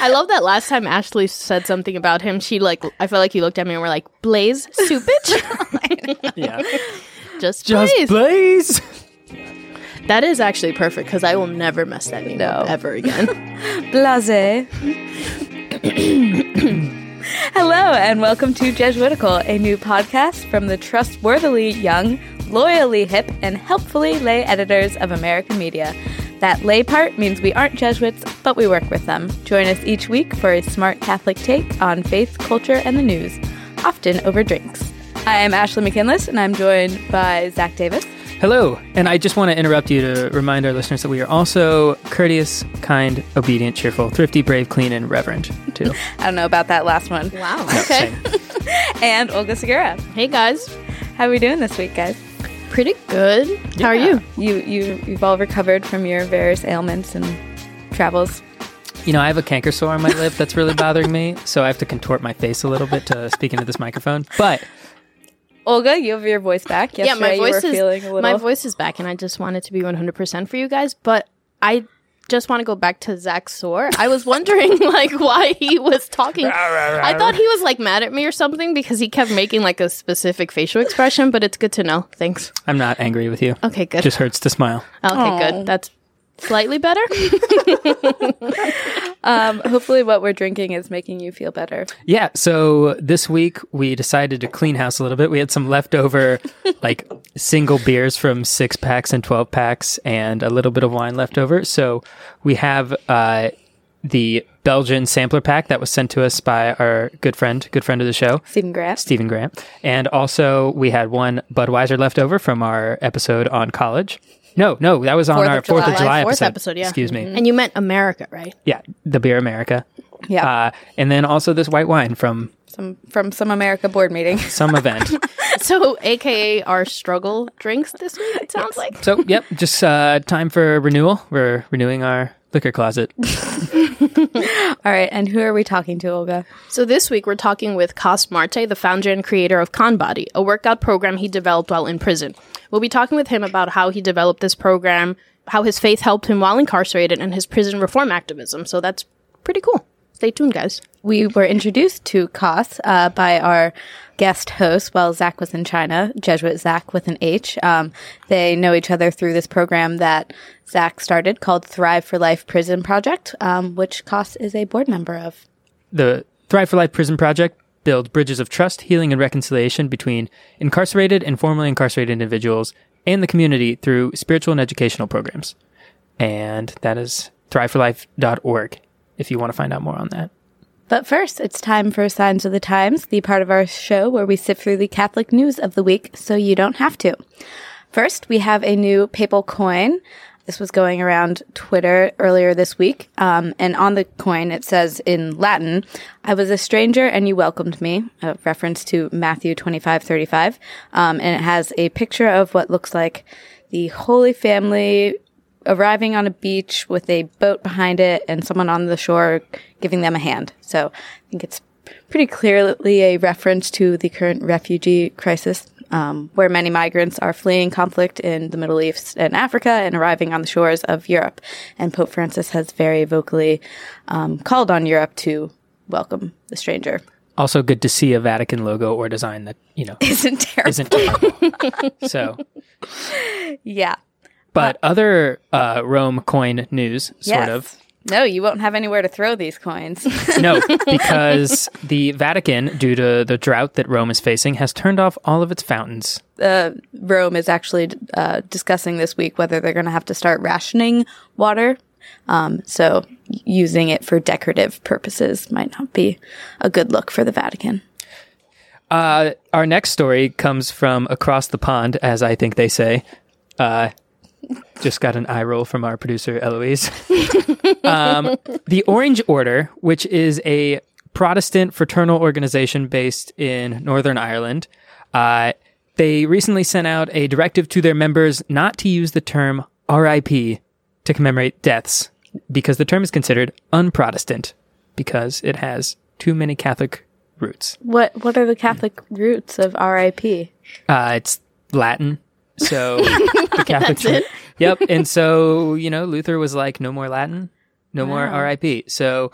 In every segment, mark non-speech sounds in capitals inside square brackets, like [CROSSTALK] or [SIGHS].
I love that last time Ashley said something about him, she like I felt like he looked at me and we're like, Blaze Cupich? [LAUGHS] Yeah. Just, Just Blaze. Blaze. That is actually perfect because I will never mess that name up ever again. [LAUGHS] Blase. [COUGHS] Hello, and welcome to Jesuitical, a new podcast from the trustworthily young, loyally hip, and helpfully lay editors of America Media. That lay part means we aren't Jesuits, but we work with them. Join us each week for a smart Catholic take on faith, culture, and the news, often over drinks. I am Ashley McKinless, and I'm joined by Zach Davis. Hello, and I just want to interrupt you to remind our listeners that we are also courteous, kind, obedient, cheerful, thrifty, brave, clean, and reverent, too. [LAUGHS] I don't know about that last one. wow. No, Okay. [LAUGHS] [LAUGHS] And Olga Segura. Hey guys. How are we doing this week, guys? Pretty good. How are you? You you you've all recovered from your various ailments and travels. You know, I have a canker sore on my lip that's really bothering me, so I have to contort my face a little bit to speak into this microphone. But Olga, you have your voice back. Yesterday, yeah, my voice you were is feeling a little. my voice is back, and I just wanted to be one hundred percent for you guys. But I just want to go back to Zach's sore. I was wondering [LAUGHS] like why he was talking. I thought he was like mad at me or something because he kept making like a specific facial expression. But it's good to know. Thanks. I'm not angry with you. Okay, good. Just hurts to smile. okay, Aw. good. That's slightly better. [LAUGHS] Um, hopefully, what we're drinking is making you feel better. Yeah, so this week we decided to clean house a little bit. We had some leftover, [LAUGHS] like single beers from six packs and 12 packs, and a little bit of wine left over. So we have uh, the Belgian sampler pack that was sent to us by our good friend, good friend of the show, Stephen Grant. Stephen Grant. And also we had one Budweiser left over from our episode on college. No, no, that was on Fourth our of Fourth of July. July Fourth episode. episode, yeah. Excuse me. and you meant America, right? Yeah, the Beer America. Yeah, Uh, and then also this white wine from some from some America board meeting. [LAUGHS] some event. [LAUGHS] So, AKA our struggle drinks this week. It sounds like. So, yep, just uh, time for renewal. We're renewing our liquor closet. [LAUGHS] All right, and who are we talking to, Olga? So this week we're talking with Cos Marte, the founder and creator of Conbody, a workout program he developed while in prison. We'll be talking with him about how he developed this program, how his faith helped him while incarcerated, and his prison reform activism. So that's pretty cool. Stay tuned, guys. We were introduced to COS uh, by our guest host while Zach was in China, Jesuit Zach with an H. Um, they know each other through this program that Zach started called Thrive for Life Prison Project, um, which COS is a board member of. The Thrive for Life Prison Project builds bridges of trust, healing, and reconciliation between incarcerated and formerly incarcerated individuals and the community through spiritual and educational programs. And that is thriveforlife.org if you want to find out more on that. But first, it's time for Signs of the Times, the part of our show where we sift through the Catholic news of the week so you don't have to. First, we have a new papal coin. This was going around Twitter earlier this week. Um, and on the coin, it says in Latin, I was a stranger and you welcomed me, a reference to Matthew 25, 35. Um, and it has a picture of what looks like the Holy Family arriving on a beach with a boat behind it and someone on the shore giving them a hand. So I think it's pretty clearly a reference to the current refugee crisis, um, where many migrants are fleeing conflict in the Middle East and Africa and arriving on the shores of Europe. And Pope Francis has very vocally um, called on Europe to welcome the stranger. Also, good to see a Vatican logo or design that, you know, [LAUGHS] Isn't terrible. isn't terrible. [LAUGHS] so, Yeah. But other uh, Rome coin news, sort Yes. of. No, you won't have anywhere to throw these coins. [LAUGHS] No, because [LAUGHS] the Vatican, due to the drought that Rome is facing, has turned off all of its fountains. uh, Rome is actually uh, discussing this week whether they're going to have to start rationing water. Um, so using it for decorative purposes might not be a good look for the Vatican. Uh, our next story comes from across the pond, as I think they say. Uh, just got an eye roll from our producer, Eloise. [LAUGHS] um, the Orange Order, which is a Protestant fraternal organization based in Northern Ireland, uh, they recently sent out a directive to their members not to use the term RIP to commemorate deaths because the term is considered unprotestant because it has too many Catholic roots. What What are the Catholic roots of RIP? Uh, it's Latin. So [LAUGHS] the Catholic Church. Yep. And so, you know, Luther was like, no more Latin. No more RIP. So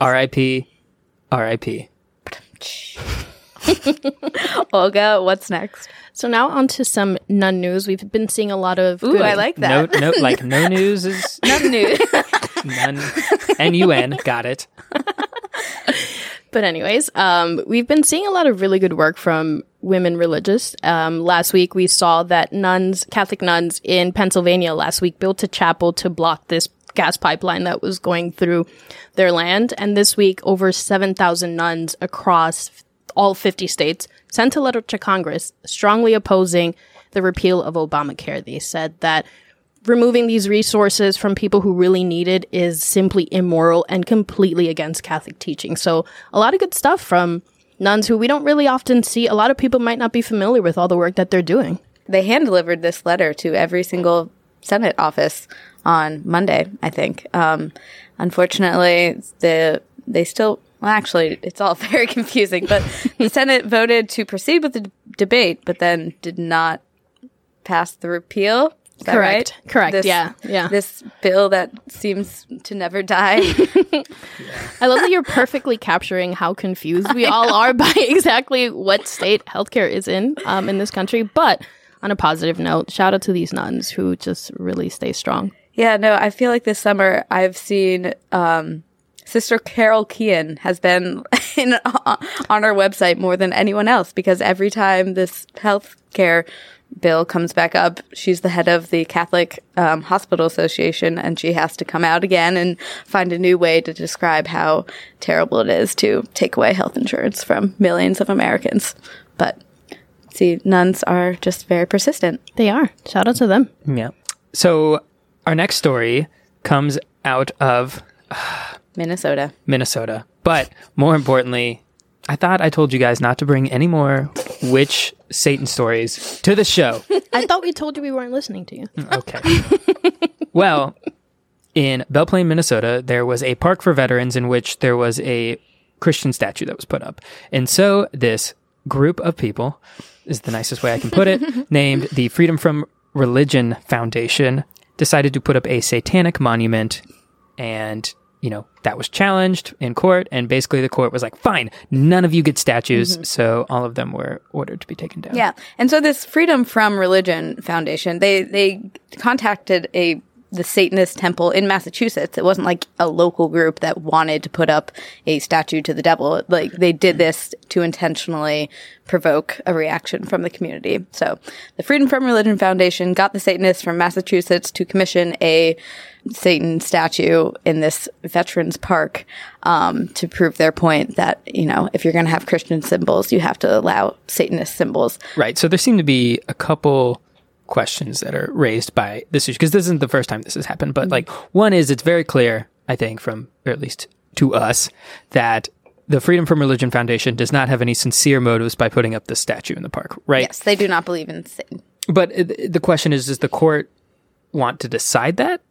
RIP, RIP. [LAUGHS] Olga, what's next? So now on to some nun news. We've been seeing a lot of Ooh, good I like No, that. no, like no [LAUGHS] news is None new. none. N U N. Got it. [LAUGHS] But anyways, um, we've been seeing a lot of really good work from women religious. Um, last week we saw that nuns, Catholic nuns in Pennsylvania last week built a chapel to block this gas pipeline that was going through their land. And this week, over 7,000 nuns across all 50 states sent a letter to Congress strongly opposing the repeal of Obamacare. They said that removing these resources from people who really need it is simply immoral and completely against Catholic teaching. So a lot of good stuff from nuns who we don't really often see. A lot of people might not be familiar with all the work that they're doing. they hand delivered this letter to every single Senate office on Monday, I think. Um, unfortunately, the they still well, actually, it's all [LAUGHS] very confusing. But the [LAUGHS] Senate voted to proceed with the d- debate, but then did not pass the repeal. Correct. right? Correct. This- Yeah. Yeah. This bill that seems to never die. [LAUGHS] I love that you're perfectly capturing how confused we [LAUGHS] all are by exactly what state healthcare is in um, in this country. But on a positive note, shout out to these nuns who just really stay strong. Yeah, no, I feel like this summer I've seen um, Sister Carol Keehan has been [LAUGHS] in, on our website more than anyone else because every time this healthcare bill comes back up, she's the head of the Catholic um, Hospital Association and she has to come out again and find a new way to describe how terrible it is to take away health insurance from millions of Americans. But see, nuns are just very persistent. They are. Shout out to them. Yeah. So our next story comes out of [SIGHS] Minnesota. Minnesota. But more importantly, I thought I told you guys not to bring any more witch Satan stories to the show. I thought we told you we weren't listening to you. [LAUGHS] Okay. well, in Belle Plaine, Minnesota, there was a park for veterans in which there was a Christian statue that was put up. And so this group of people is the nicest way I can put it, [LAUGHS] named the Freedom from Religion Foundation, decided to put up a satanic monument and you know that was challenged in court and basically the court was like fine none of you get statues mm-hmm. so all of them were ordered to be taken down Yeah. And so this Freedom from Religion Foundation, they they contacted a the Satanist temple in Massachusetts. It wasn't like a local group that wanted to put up a statue to the devil. Like they did this to intentionally provoke a reaction from the community. So the Freedom from Religion Foundation got the Satanists from Massachusetts to commission a Satan statue in this veterans park um, to prove their point that you know if you're going to have Christian symbols, you have to allow Satanist symbols. Right. So there seem to be a couple questions that are raised by this issue because this isn't the first time this has happened. But like one is it's very clear, I think, from or at least to us, that the Freedom from Religion Foundation does not have any sincere motives by putting up this statue in the park, right? Yes, they do not believe in Satan. But uh, the question is, does the court want to decide that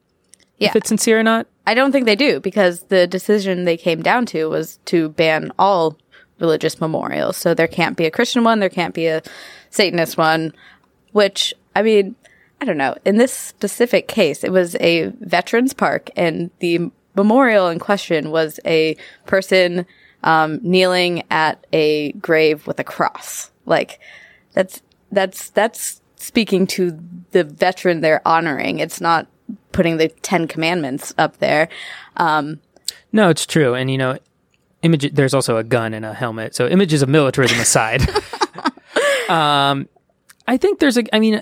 Yeah. if it's sincere or not? I don't think they do because the decision they came down to was to ban all religious memorials. So there can't be a Christian one, there can't be a Satanist one, which, I mean, I don't know. In this specific case, it was a veterans park and the memorial in question was a person um, kneeling at a grave with a cross. Like, that's, that's, that's speaking to the veteran they're honoring. It's not putting the Ten Commandments up there. Um, No, it's true. And you know, image there's also a gun and a helmet. So images of militarism aside. [LAUGHS] [LAUGHS] um I think there's a I mean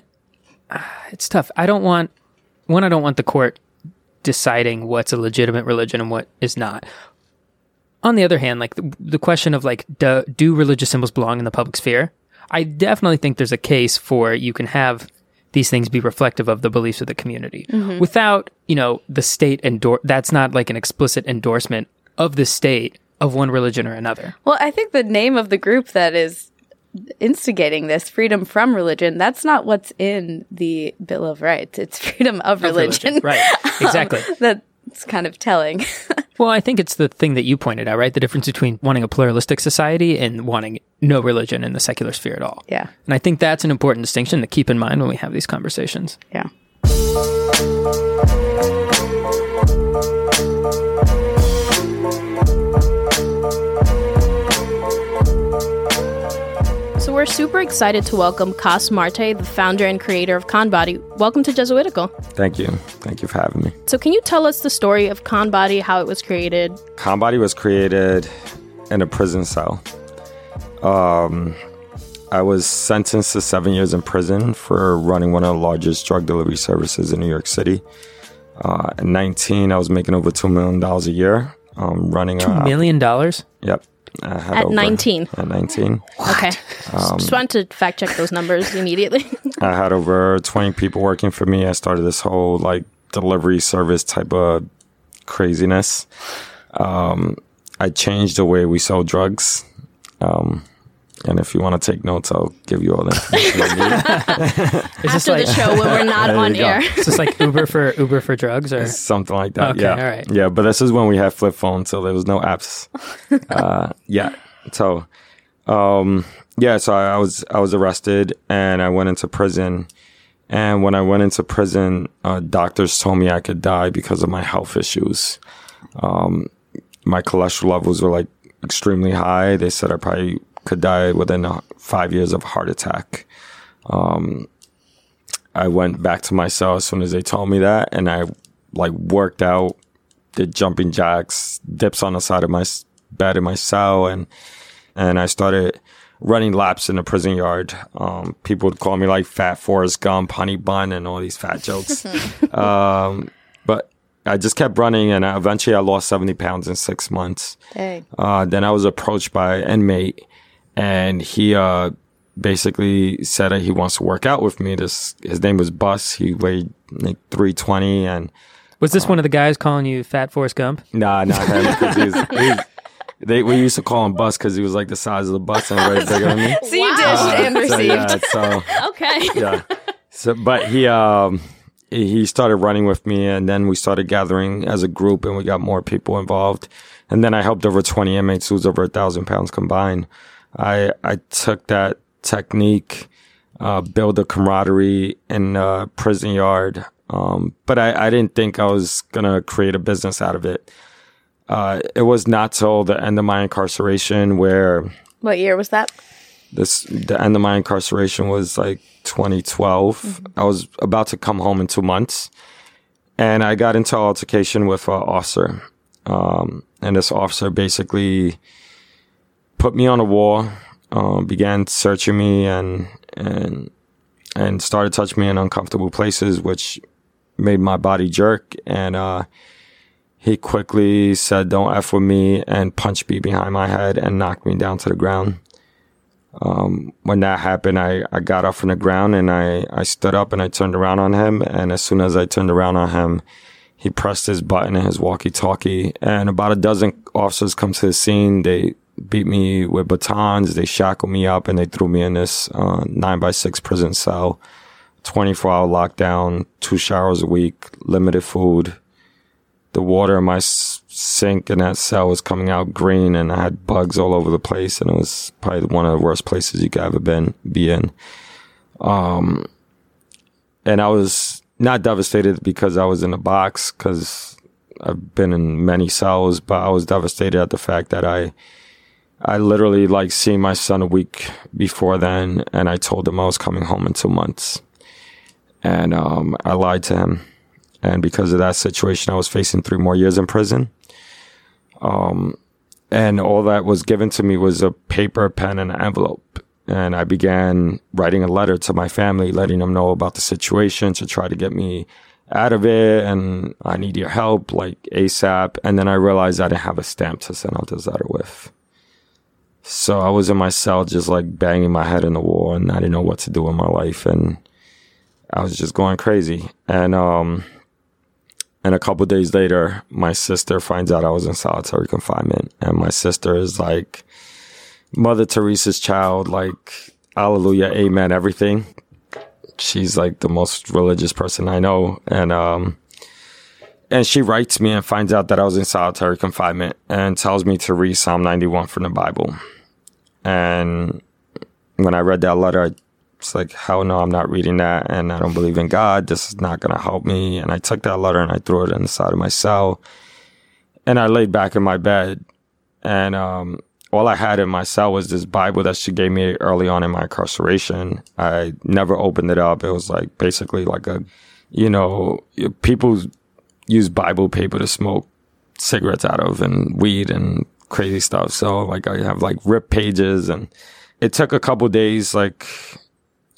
[SIGHS] it's tough. I don't want one I don't want the court deciding what's a legitimate religion and what is not. On the other hand, like the, the question of like do, do religious symbols belong in the public sphere? I definitely think there's a case for you can have these things be reflective of the beliefs of the community mm-hmm. without, you know, the state endor that's not like an explicit endorsement of the state of one religion or another. well, I think the name of the group that is instigating this freedom from religion, that's not what's in the Bill of Rights. It's freedom of religion. Right. [LAUGHS] Um, exactly. That's kind of telling. [LAUGHS] well, I think it's the thing that you pointed out, right? The difference between wanting a pluralistic society and wanting no religion in the secular sphere at all. yeah. And I think that's an important distinction to keep in mind when we have these conversations. Yeah. We're super excited to welcome Cos Marte, the founder and creator of Conbody. Welcome to Jesuitical. Thank you. Thank you for having me. So, can you tell us the story of Conbody, how it was created? Conbody was created in a prison cell. Um, I was sentenced to seven years in prison for running one of the largest drug delivery services in New York City. Uh, at 19, I was making over $2 million a year. Um, running Two million dollars? Yep. I At over- 19. At 19. Okay. Just wanted to fact check those numbers [LAUGHS] immediately. I had over 20 people working for me. I started this whole like delivery service type of craziness. Um, I changed the way we sell drugs. Um, and if you want to take notes, I'll give you all the information you need. [LAUGHS] After like the show when we're not on you go. air. is this like Uber for Uber for drugs or [LAUGHS] Something like that. Okay, yeah. all right. Yeah, but this is when we had flip phones, so there was no apps. [LAUGHS] uh, yeah. So, um, yeah, so I, I was I was arrested and I went into prison. And when I went into prison, uh, doctors told me I could die because of my health issues. Um, my cholesterol levels were like extremely high. They said I probably could die within five years of a heart attack. I went back to my cell as soon as they told me that, and I like worked out, did jumping jacks, dips on the side of my bed in my cell, and and I started running laps in the prison yard. Um, people would call me like Fat Forrest Gump, Honey Bun, and all these fat jokes. [LAUGHS] um, but I just kept running, and eventually I lost seventy pounds in six months. Uh, then I was approached by an inmate, and he uh, basically said that he wants to work out with me. This his name was Bus. He weighed like three twenty, and was this one of the guys calling you Fat Forrest Gump? nah, not him because he was. He, they we used to call him Bus because he was like the size of the bus and way bigger than me. [LAUGHS] So you dished and So, received. yeah, so Okay. yeah. So, but he um he started running with me, and then we started gathering as a group, and we got more people involved. And then I helped over twenty inmates, who was over a thousand pounds combined. I I took that technique, uh, build a camaraderie in a prison yard. Um, but I, I didn't think I was gonna create a business out of it. Uh, it was not till the end of my incarceration where What year was that? this the end of my incarceration was like 2012. I was about to come home in two months, and I got into an altercation with an officer. Um, and this officer basically put me on a wall, um, began searching me, and and and started touching me in uncomfortable places, which made my body jerk. And uh, he quickly said, "Don't f with me," and punched me behind my head and knocked me down to the ground when that happened, I, I got up from the ground and I, I stood up and I turned around on him. And as soon as I turned around on him, he pressed his button in his walkie talkie. And about a dozen officers come to the scene. They beat me with batons. They shackled me up and they threw me in this uh, nine by six prison cell, 24 hour lockdown, two showers a week, limited food. The water in my sink in that cell was coming out green and I had bugs all over the place and it was probably one of the worst places you could ever been be in. Um and I was not devastated because I was in a box because I've been in many cells, but I was devastated at the fact that I I literally like seen my son a week before then and I told him I was coming home in two months. And um I lied to him. And because of that situation, I was facing three more years in prison. Um, and all that was given to me was a paper, pen, and an envelope. And I began writing a letter to my family, letting them know about the situation to try to get me out of it. And I need your help, like ASAP. And then I realized I didn't have a stamp to send out this letter with. So I was in my cell, just like banging my head in the wall, and I didn't know what to do in my life. And I was just going crazy. And, um, and a couple days later, my sister finds out I was in solitary confinement. And my sister is like Mother Teresa's child, like, hallelujah, amen, everything. She's like the most religious person I know. And, um, and she writes me and finds out that I was in solitary confinement and tells me to read Psalm 91 from the Bible. And when I read that letter, it's like, hell no, I'm not reading that. And I don't believe in God. This is not going to help me. And I took that letter and I threw it in the side of my cell. And I laid back in my bed. And um, all I had in my cell was this Bible that she gave me early on in my incarceration. I never opened it up. It was like basically like a, you know, people use Bible paper to smoke cigarettes out of and weed and crazy stuff. So like I have like ripped pages and it took a couple days like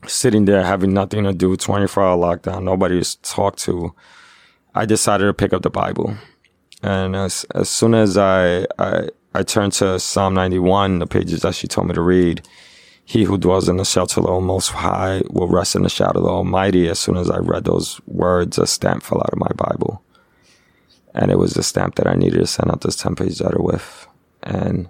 sitting there having nothing to do, 24 hour lockdown, nobody to talk to. I decided to pick up the Bible. And as, as soon as I, I, I turned to Psalm 91, the pages that she told me to read, he who dwells in the shelter of the Most High will rest in the shadow of the Almighty. As soon as I read those words, a stamp fell out of my Bible. And it was the stamp that I needed to send out this 10 page letter with. And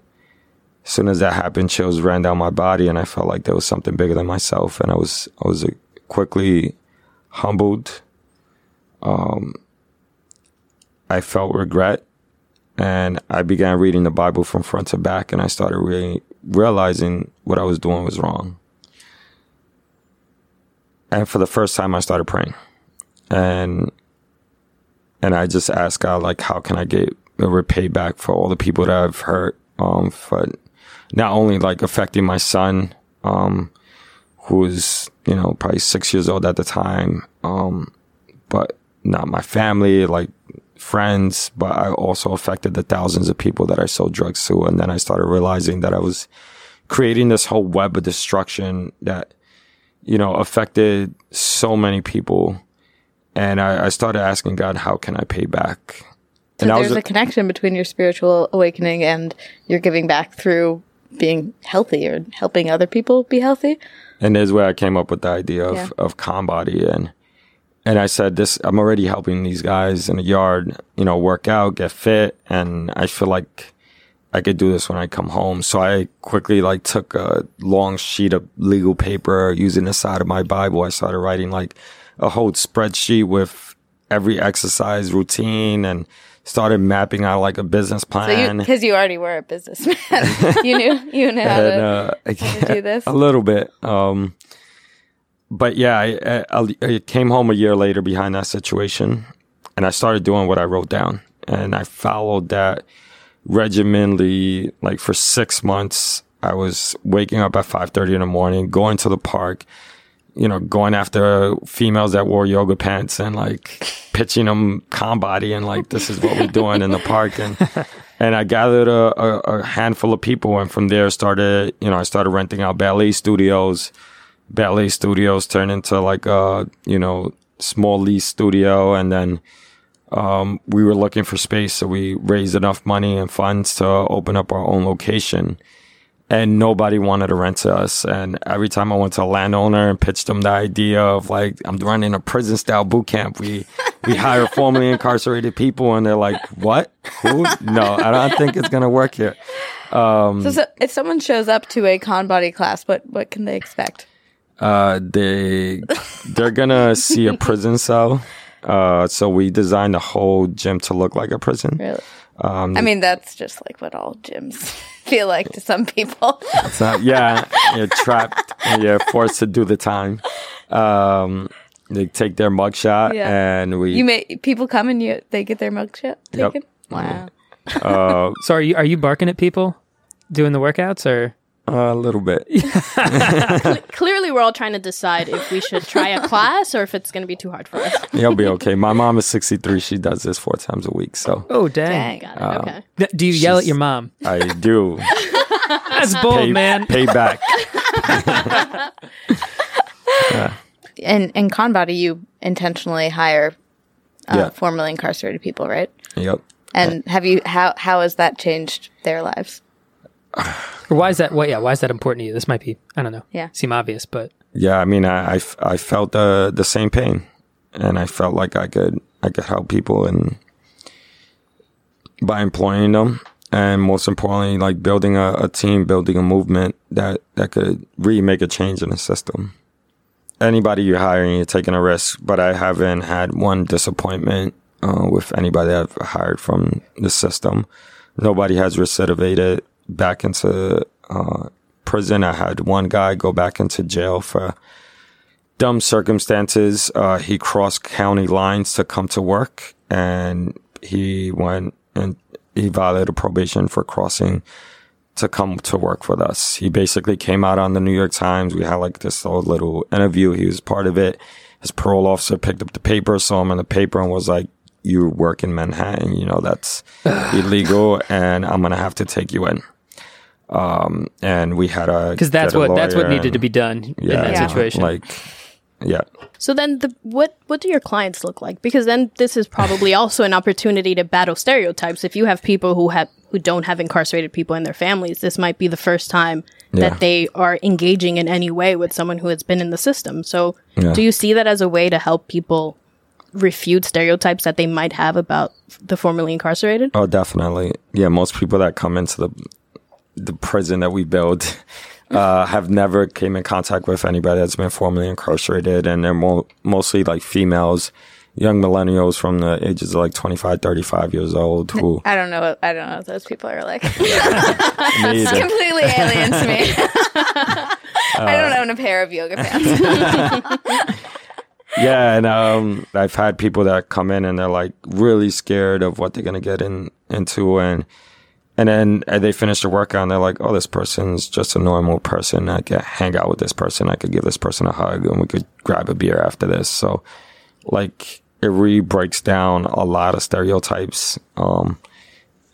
as soon as that happened, chills ran down my body, and I felt like there was something bigger than myself. And I was, I was quickly humbled. Um, I felt regret, and I began reading the Bible from front to back, and I started re- realizing what I was doing was wrong. And for the first time, I started praying, and and I just ask God, like, how can I get repay back for all the people that I've hurt, um, for not only like affecting my son, um, who was, you know, probably six years old at the time, um, but not my family, like friends, but I also affected the thousands of people that I sold drugs to. And then I started realizing that I was creating this whole web of destruction that, you know, affected so many people. And I, I started asking God, how can I pay back? So and there's was a connection between your spiritual awakening and your giving back through being healthy or helping other people be healthy. and there's where I came up with the idea of, Yeah. of Body and and I said this I'm already helping these guys in the yard, you know, work out, get fit, and I feel like I could do this when I come home. So I quickly like took a long sheet of legal paper using the side of my Bible. I started writing like a whole spreadsheet with every exercise routine and started mapping out like a business plan. because you already were a businessman, [LAUGHS] you knew you knew how and, to. uh, to do this? [LAUGHS] a little bit. Um, but yeah, I, I, I came home a year later behind that situation, and I started doing what I wrote down, and I followed that regimentally. Like for six months, I was waking up at five thirty in the morning, going to the park, you know, going after females that wore yoga pants and like [LAUGHS] pitching them body and like this is what we're [LAUGHS] doing in the park and and I gathered a, a, a handful of people and from there started you know I started renting out ballet studios. Ballet studios turned into like a you know small lease studio and then um, we were looking for space so we raised enough money and funds to open up our own location and nobody wanted to rent to us. And every time I went to a landowner and pitched them the idea of like, I'm running a prison style boot camp. We, we [LAUGHS] hire formerly incarcerated people and they're like, what? Who? No, I don't think it's going to work here. so, so if someone shows up to a Conbody class, what what can they expect? Uh, they, they're going to see a prison cell. Uh, so we designed the whole gym to look like a prison. Really? Um, I mean, that's just like what all gyms [LAUGHS] feel like to some people. It's not, yeah, [LAUGHS] you're trapped. and You're forced to do the time. Um, they take their mugshot Yeah. and we, you may people come and you they get their mugshot Yep. taken. Wow. uh, [LAUGHS] So are you are you barking at people doing the workouts or a little bit. [LAUGHS] Clearly, we're all trying to decide if we should try a class or if it's going to be too hard for us. [LAUGHS] You'll be okay. My mom is 63. She does this four times a week. So Oh dang. Dang. Got it. Um, okay. Th- Do you yell at your mom? I do. [LAUGHS] That's bold, Pay, man. pay back. And in Conbody, you intentionally hire uh, Yeah. formerly incarcerated people, right? Yep. And have you how how has that changed their lives? [SIGHS] Or why is that? What? Yeah. Why is that important to you? This might be. I don't know. Yeah. Seem obvious, but Yeah. I mean, I I felt the, the same pain and I felt like I could, I could help people and by employing them. And most importantly, like building a, a team, building a movement that, that could really make a change in the system. Anybody you're hiring, you're taking a risk, but I haven't had one disappointment uh, with anybody I've hired from the system. Nobody has recidivated back into uh, prison. I had one guy go back into jail for dumb circumstances. Uh, he crossed county lines to come to work, and he went and he violated probation for crossing to come to work with us. He basically came out on the New York Times. We had like this old little interview. He was part of it. His parole officer picked up the paper, saw him in the paper, and was like, "You work in Manhattan. You know that's [SIGHS] illegal, and I'm gonna have to take you in." Um, and we had a Because that's what that's what lawyer needed to be done in that Yeah. situation. Like, yeah, So then, the, what what do your clients look like? Because then this is probably [LAUGHS] also an opportunity to battle stereotypes. If you have people who have who don't have incarcerated people in their families, this might be the first time Yeah. that they are engaging in any way with someone who has been in the system. So, Yeah. do you see that as a way to help people refute stereotypes that they might have about the formerly incarcerated? Oh, definitely. Yeah, most people that come into the the prison that we build uh, have never came in contact with anybody that's been formerly incarcerated, and they're mo- mostly like females, young millennials from the ages of like 25, 35 years old who I don't know. What, I don't know what those people are like. [LAUGHS] [LAUGHS] completely alien to me. [LAUGHS] I don't own a pair of yoga pants. Yeah, and um, I've had people that come in and they're like really scared of what they're gonna get in into, and and then uh, they finish the workout and they're like, "Oh, this person's just a normal person. I could hang out with this person. I could give this person a hug, and we could grab a beer after this." So, like, it really breaks down a lot of stereotypes, um,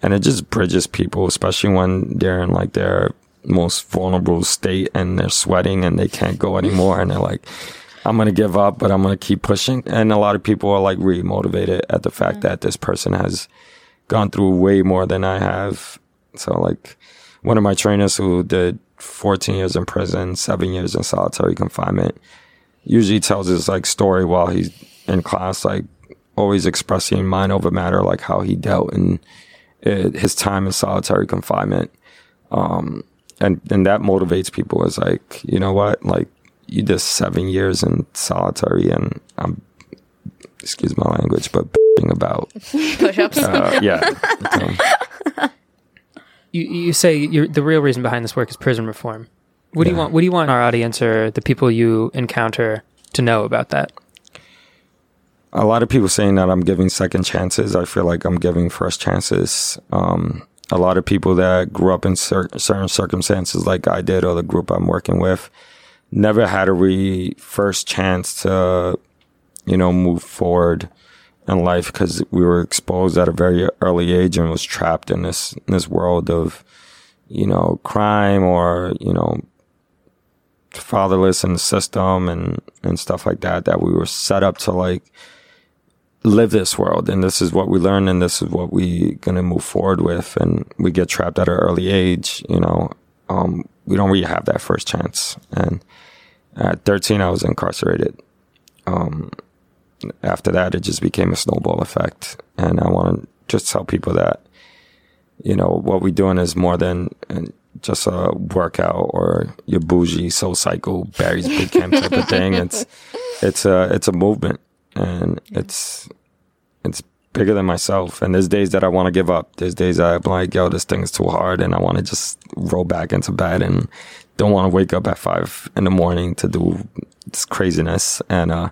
and it just bridges people, especially when they're in like their most vulnerable state and they're sweating and they can't go anymore, and they're like. I'm gonna give up, but I'm gonna keep pushing. And a lot of people are like really motivated at the fact that this person has gone through way more than I have. So like one of my trainers who did 14 years in prison, seven years in solitary confinement, usually tells his like story while he's in class, like always expressing mind over matter, like how he dealt in uh, his time in solitary confinement. Um, and, and that motivates people as like, you know what, like you did seven years in solitary and I'm, excuse my language, but about, Push-ups. uh, yeah. So, [LAUGHS] you you say you're, the real reason behind this work is prison reform. What do you want? What do you want our audience or the people you encounter to know about that? a lot of people saying that I'm giving second chances. I feel like I'm giving first chances. Um, a lot of people that grew up in cer- certain circumstances, like I did, or the group I'm working with, never had a re first chance to, you know, move forward in life because we were exposed at a very early age and was trapped in this in this world of, you know, crime or you know, fatherless in the system and and stuff like that. That we were set up to like live this world. And this is what we learn and this is what we're gonna move forward with. And we get trapped at an early age you know um, we don't really have that first chance. And at 13 i was incarcerated. Um, after that it just became a snowball effect and i want to just tell people that you know what we're doing is more than uh, just a workout or your bougie SoulCycle barry's boot camp type of thing it's it's a it's a movement and it's it's bigger than myself. And there's days that I want to give up. There's days I'm like, yo, this thing is too hard, and I want to just roll back into bed and don't want to wake up at five in the morning to do this craziness. And uh,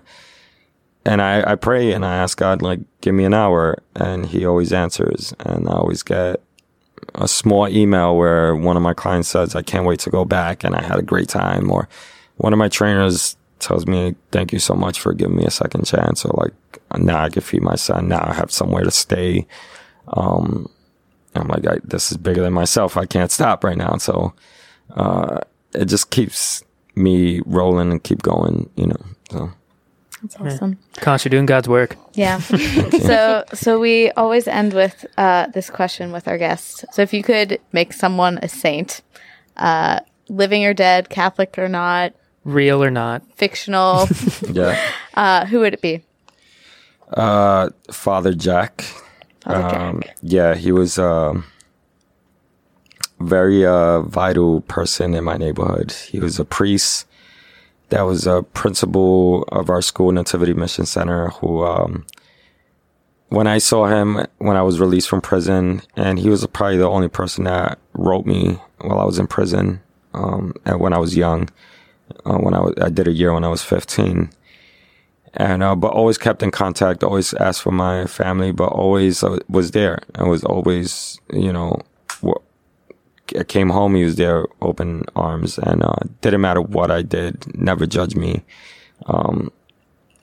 and I I pray and I ask God like, give me an hour, and He always answers, and I always get a small email where one of my clients says, I can't wait to go back and I had a great time. Or one of my trainers tells me, thank you so much for giving me a second chance. Or like, now I can feed my son. Now I have somewhere to stay. Um, I'm like, I, this is bigger than myself. I can't stop right now. So, uh, it just keeps me rolling and keep going, you know, so. That's awesome. Conch, you're doing God's work. Yeah. [LAUGHS] so so we always end with uh, this question with our guests. So if you could make someone a saint, uh, living or dead, Catholic or not, Real or not? fictional, [LAUGHS] Yeah. [LAUGHS] uh, who would it be? Uh, Father Jack. Father Um, yeah, he was a very uh, vital person in my neighborhood. He was a priest that was a principal of our school Nativity Mission Center who, um, when I saw him when I was released from prison, and he was probably the only person that wrote me while I was in prison, um, and when I was young, uh, when I was, I did a year when I was 15 and uh, but always kept in contact always asked for my family but always uh, was there. And was always you know I came home, he was there, open arms, and uh, didn't matter what I did, never judged me. Um,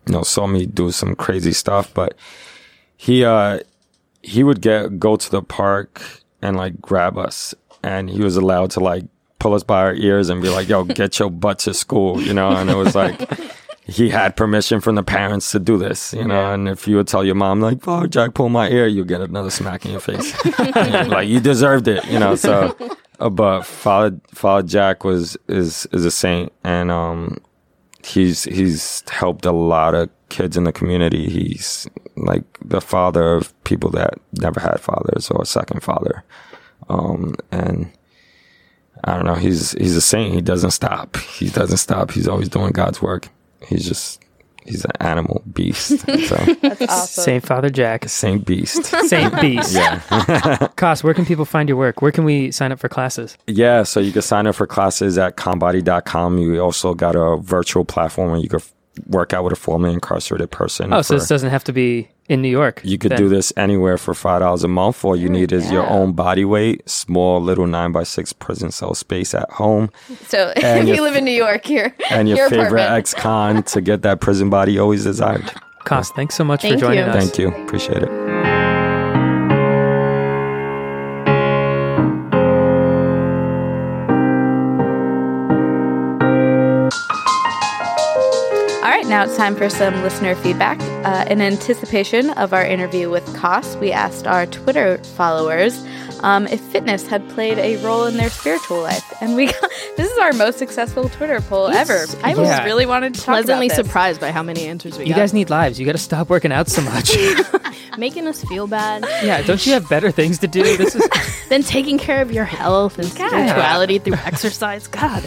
you know, saw me do some crazy stuff, but he uh, he would get go to the park and like grab us, and he was allowed to like pull us by our ears and be like, "Yo, get your butt to school," you know, and it was like. [LAUGHS] He had permission from the parents to do this, you know. And if you would tell your mom, like, "Oh, Jack pull my ear," you get another smack in your face. [LAUGHS] like you deserved it, you know. So, uh, but Father Father Jack was is is a saint, and um, he's he's helped a lot of kids in the community. He's like the father of people that never had fathers or a second father, um, and I don't know. He's he's a saint. He doesn't stop. He doesn't stop. He's always doing God's work. He's just he's an animal beast. So [LAUGHS] Awesome. Saint Father Jack, saint beast. [LAUGHS] Saint Beast. Yeah. [LAUGHS] Cos, where can people find your work? Where can we sign up for classes? Yeah, so you can sign up for classes at conbody.com. You also got a virtual platform where you can work out with a formerly incarcerated person. Oh, so this doesn't have to be in New York. you could then. do this anywhere for five dollars a month. All you need is your own body weight, small little nine by six prison cell space at home, So [LAUGHS] if you live in New York, here [LAUGHS] and your, your favorite ex-con to get that prison body you always desired. Cos, thanks so much for joining you. us. Thank you, appreciate it. Right, now it's time for some listener feedback. Uh, in anticipation of our interview with Cos, we asked our Twitter followers um, if fitness had played a role in their spiritual life, and we got, [LAUGHS] this is our most successful Twitter poll ever. I was really wanted to talk Pleasantly about this. surprised by how many answers we You got. guys need lives. You got to stop working out so much. [LAUGHS] [LAUGHS] making us feel bad, yeah, don't you have better things to do? This is then taking care of your health and spirituality through exercise. God,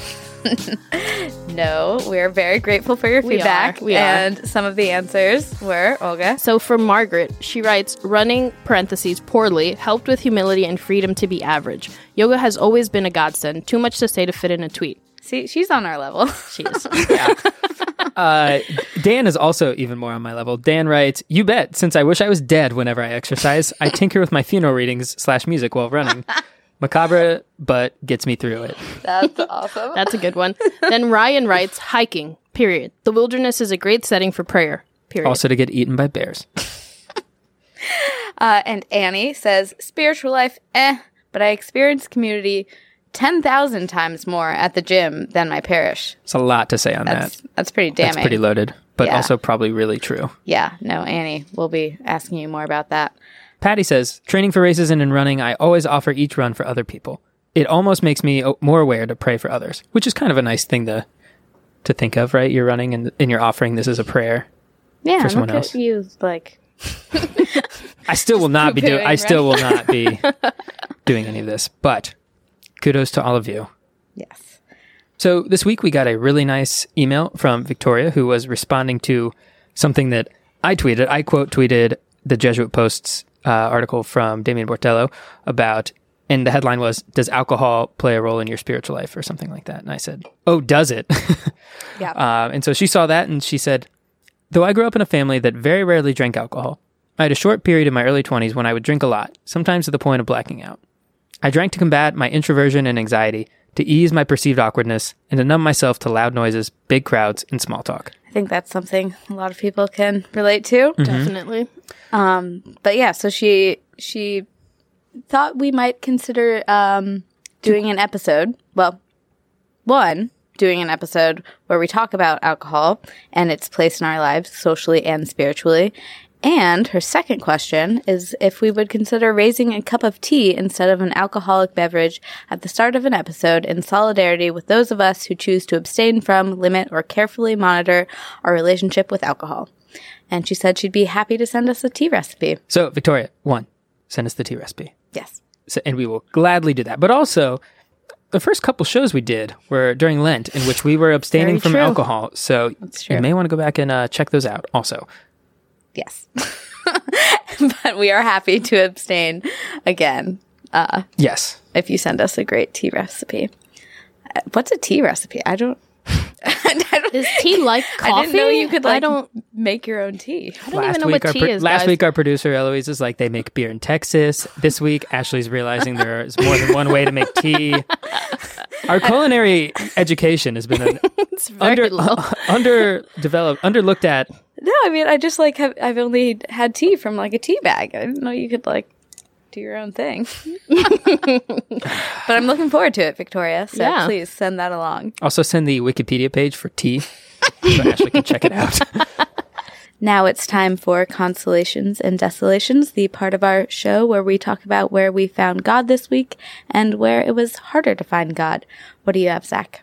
No, we're very grateful for your We feedback. are, we are. and some of the answers were Olga. So for Margaret, she writes, running parentheses poorly helped with humility and freedom to be average. Yoga has always been a godsend. Too much to say to fit in a tweet. See, she's on our level. She is. [LAUGHS] Uh, Dan is also even more on my level. Dan writes, "You bet. Since I wish I was dead whenever I exercise, I tinker with my funeral readings slash music while running. [LAUGHS] Macabre, but gets me through it. [LAUGHS] That's awesome. That's a good one. then Ryan writes, hiking. Period. The wilderness is a great setting for prayer. Period. Also to get eaten by bears. Uh, and Annie says, spiritual life, eh, but I experience community 10,000 times more at the gym than my parish. It's a lot to say on That's, that. that's pretty damning. That's pretty loaded, but Yeah. also probably really true. Yeah, no, Annie, we'll be asking you more about that. Patty says, training for races and in running, I always offer each run for other people. It almost makes me more aware to pray for others, which is kind of a nice thing to to think of, right? You're running and, and you're offering this as a prayer. Yeah, For someone else. you, like, [LAUGHS] I still will not be doing. I still will not be [LAUGHS] doing any of this. But kudos to all of you. yes. So this week we got a really nice email from Victoria who was responding to something that I tweeted. I quote tweeted the Jesuit Post's uh, article from Damien Bortello about, and the headline was, "Does alcohol play a role in your spiritual life?" or something like that. And I said, "Oh, does it?" [LAUGHS] Yeah. Uh, and so she saw that and she said, Though I grew up in a family that very rarely drank alcohol, I had a short period in my early 20s when I would drink a lot, sometimes to the point of blacking out. I drank to combat my introversion and anxiety, to ease my perceived awkwardness, and to numb myself to loud noises, big crowds, and small talk. I think that's something a lot of people can relate to. Definitely. But yeah, so she she thought we might consider um, doing an episode. Well, one doing an episode where we talk about alcohol and its place in our lives, socially and spiritually. And her second question is if we would consider raising a cup of tea instead of an alcoholic beverage at the start of an episode in solidarity with those of us who choose to abstain from, limit, or carefully monitor our relationship with alcohol. And she said she'd be happy to send us a tea recipe. So, Victoria, one, send us the tea recipe. Yes. So, and we will gladly do that. But also, the first couple shows we did were during Lent, in which we were abstaining Very from true. alcohol. So, you may want to go back and uh, check those out also. Yes. [LAUGHS] but we are happy to abstain again Yes. if you send us a great tea recipe. Uh, What's a tea recipe? I don't. [LAUGHS] I don't- Is tea [LAUGHS] like coffee? I didn't know you could like I don't. make your own tea. I don't even know what tea pro- is. last guys. week our producer Eloise is like they make beer in Texas. This week Ashley's realizing there is more than one way to make tea. Our culinary education has been an it's very under low. underdeveloped, underlooked at. No, I mean I just like have I've only had tea from like a tea bag. I didn't know you could like do your own thing. but I'm looking forward to it, Victoria. So Yeah. please send that along. Also, send the Wikipedia page for tea [LAUGHS] so Ashley can check it out. [LAUGHS] Now it's time for Consolations and Desolations, the part of our show where we talk about where we found God this week and where it was harder to find God. What do you have, Zach?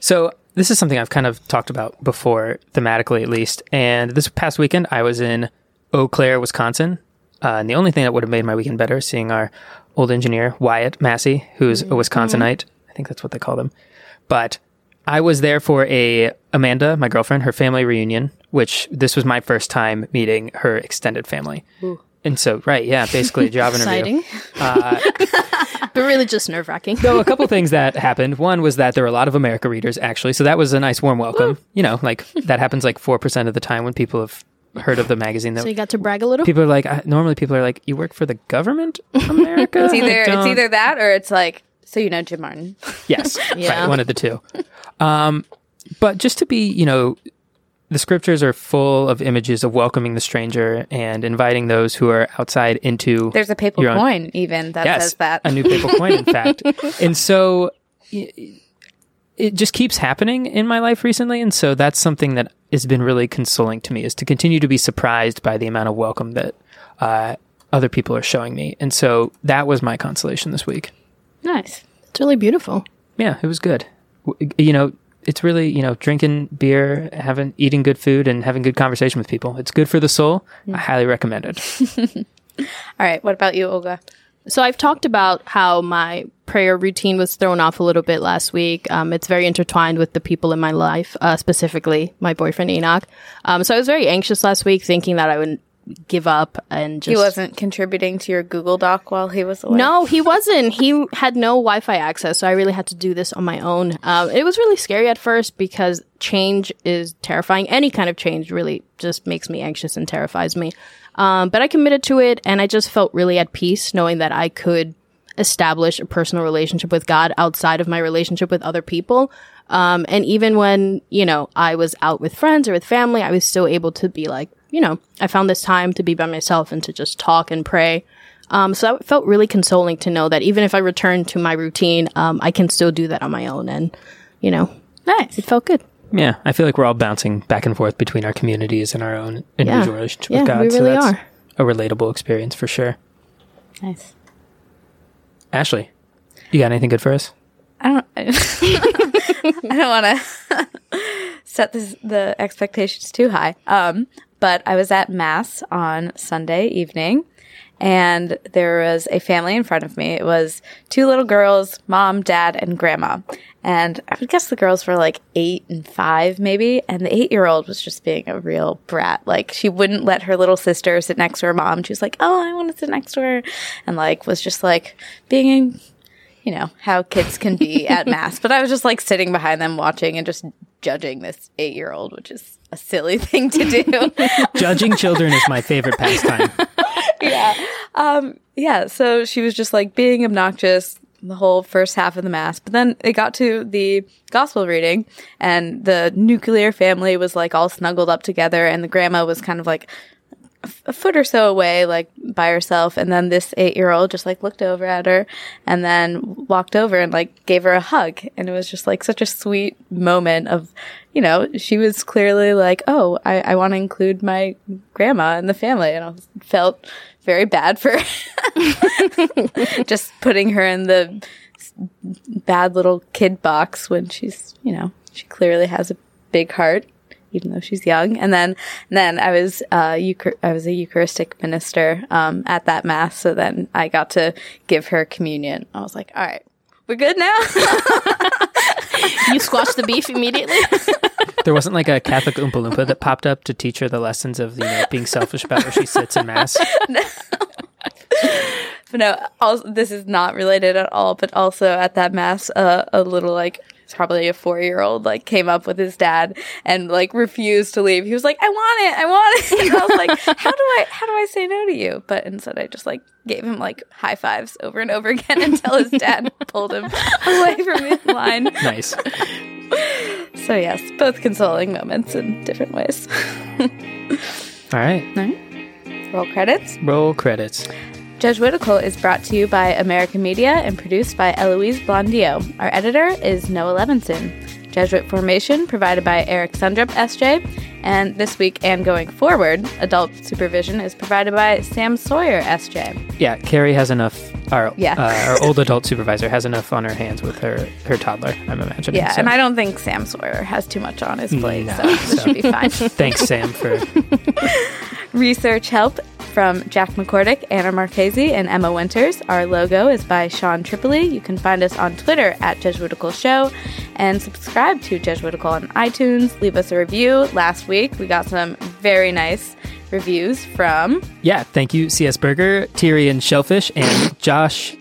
So this is something I've kind of talked about before, thematically at least. And this past weekend, I was in Eau Claire, Wisconsin. Uh, and the only thing that would have made my weekend better is seeing our old engineer, Wyatt Massey, who's a Wisconsinite. I think that's what they call them. But I was there for a Amanda, my girlfriend, her family reunion, which this was my first time meeting her extended family. And so, right, yeah, basically a job interview. Exciting. [LAUGHS] but really just nerve wracking. So a couple things that happened. One was that there were a lot of America readers actually, so that was a nice warm welcome. You know, like that happens like four percent of the time when people have heard of the magazine. That So you got to brag a little? people are like, I, normally people are like, you work for the government, of [LAUGHS] America. It's either it's either that or it's like so you know Jim Martin. yes, [LAUGHS] Yeah. right, one of the two. Um, but just to be, you know, the scriptures are full of images of welcoming the stranger and inviting those who are outside into There's a papal own- coin even that says that. a new papal coin, in [LAUGHS] fact. And so it just keeps happening in my life recently. And so that's something that has been really consoling to me is to continue to be surprised by the amount of welcome that uh, other people are showing me. And so that was my consolation this week. nice. It's really beautiful. Yeah, it was good. You know, it's really, you know, drinking beer, having, eating good food, and having good conversation with people. It's good for the soul. I highly recommend it. [LAUGHS] All right. What about you, Olga? So I've talked about how my prayer routine was thrown off a little bit last week. Um, it's very intertwined with the people in my life, uh, specifically my boyfriend Enoch. Um, so I was very anxious last week, thinking that I would give up and just. He wasn't contributing to your Google Doc while he was away. No, he wasn't. He had no Wi-Fi access, so I really had to do this on my own. Um, it was really scary at first because change is terrifying. Any kind of change really just makes me anxious and terrifies me. Um, but I committed to it, and I just felt really at peace knowing that I could establish a personal relationship with God outside of my relationship with other people. Um, and even when you know I was out with friends or with family, I was still able to be like, you know, I found this time to be by myself and to just talk and pray. Um, so that felt really consoling to know that even if I return to my routine, um, I can still do that on my own. And, you know, Nice. it felt good. Yeah, I feel like we're all bouncing back and forth between our communities and our own individual relationship Yeah, with God. we so really that's are. a relatable experience for sure. Nice. Ashley, you got anything good for us? I don't. [LAUGHS] I don't want to [LAUGHS] set this, the expectations too high. Um, but I was at mass on Sunday evening, and there was a family in front of me. It was two little girls, mom, dad, and grandma. And I would guess the girls were like eight and five, maybe. And the eight year old was just being a real brat. Like, she wouldn't let her little sister sit next to her mom. She was like, Oh, I want to sit next to her. And like, was just like being you know, how kids can be [LAUGHS] at mass. But I was just like sitting behind them watching and just judging this eight year old, which is a silly [LAUGHS] thing to do. [LAUGHS] Judging children is my favorite pastime. yeah. Um, yeah. So she was just like being obnoxious the whole first half of the mass. But then it got to the gospel reading and the nuclear family was like all snuggled up together and the grandma was kind of like a foot or so away, like by herself. And then this eight year old just like looked over at her and then walked over and like gave her a hug. And it was just like such a sweet moment of, you know, she was clearly like, oh, I, I want to include my grandma in the family. And I felt very bad for [LAUGHS] just putting her in the bad little kid box when she's, you know, she clearly has a big heart, even though she's young. And then, and then I was, uh, Euchar- I was a Eucharistic minister, um, at that mass. So then I got to give her communion. I was like, all right, we're good now. [LAUGHS] [LAUGHS] You squashed the beef immediately. [LAUGHS] There wasn't like a Catholic Oompa Loompa that popped up to teach her the lessons of you know being selfish about where she sits in mass. But no, also, this is not related at all. But also at that mass, uh, a little like it's probably a four year old, like came up with his dad and like refused to leave. He was like, I want it, I want it. [LAUGHS] And I was like, how do I, how do I say no to you? But instead I just like gave him like high fives over and over again [LAUGHS] until his dad [LAUGHS] pulled him away from his line. Nice. So yes, both consoling moments in different ways. All right. Roll credits. Roll credits. Jesuitical is brought to you by America Media and produced by Eloise Blondiau. Our editor is Noah Levinson. Jesuit formation provided by Eric Sundrup, SJ. And this week and going forward, adult supervision is provided by Sam Sawyer, SJ. Yeah, Carrie has enough. Our Yeah. uh, our old adult supervisor has enough on her hands with her her toddler. I'm imagining. Yeah, so. and I don't think Sam Sawyer has too much on his plate, No, so so- should be fine. [LAUGHS] Thanks, Sam, for [LAUGHS] Research help from Jack McCordick, Anna Marchese, and Emma Winters. Our logo is by Sean Tripoli. You can find us on Twitter at Jesuitical Show and subscribe to Jesuitical on iTunes. Leave us a review. Last week, we got some very nice reviews from yeah. Thank you, C.S. Berger, Tyrion Shellfish, and Josh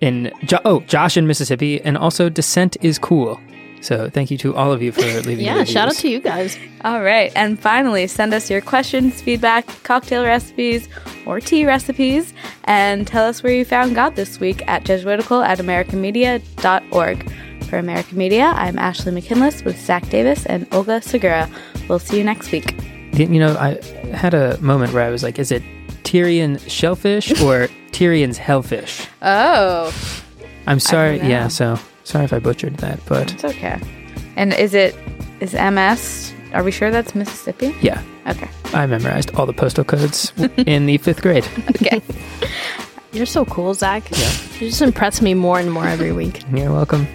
in jo- oh Josh in Mississippi, and also Descent is cool. So thank you to all of you for [LAUGHS] leaving. Yeah, shout out to you guys. All right. And finally, send us your questions, feedback, cocktail recipes, or tea recipes, and tell us where you found God this week at Jesuitical at AmericaMedia.org. For America Media, I'm Ashley McKinless with Zach Davis and Olga Segura. We'll see you next week. You know, I had a moment where I was like, "Is it Tyrion Shellfish [LAUGHS] or Tyrion's Hellfish?" Oh, I'm sorry. Yeah, so sorry if I butchered that, but it's okay. And is it, is MS, are we sure that's Mississippi? yeah, Okay. I memorized all the postal codes in the fifth grade. [LAUGHS] Okay. You're so cool, Zach. Yeah. You just impress me more and more every week. You're welcome.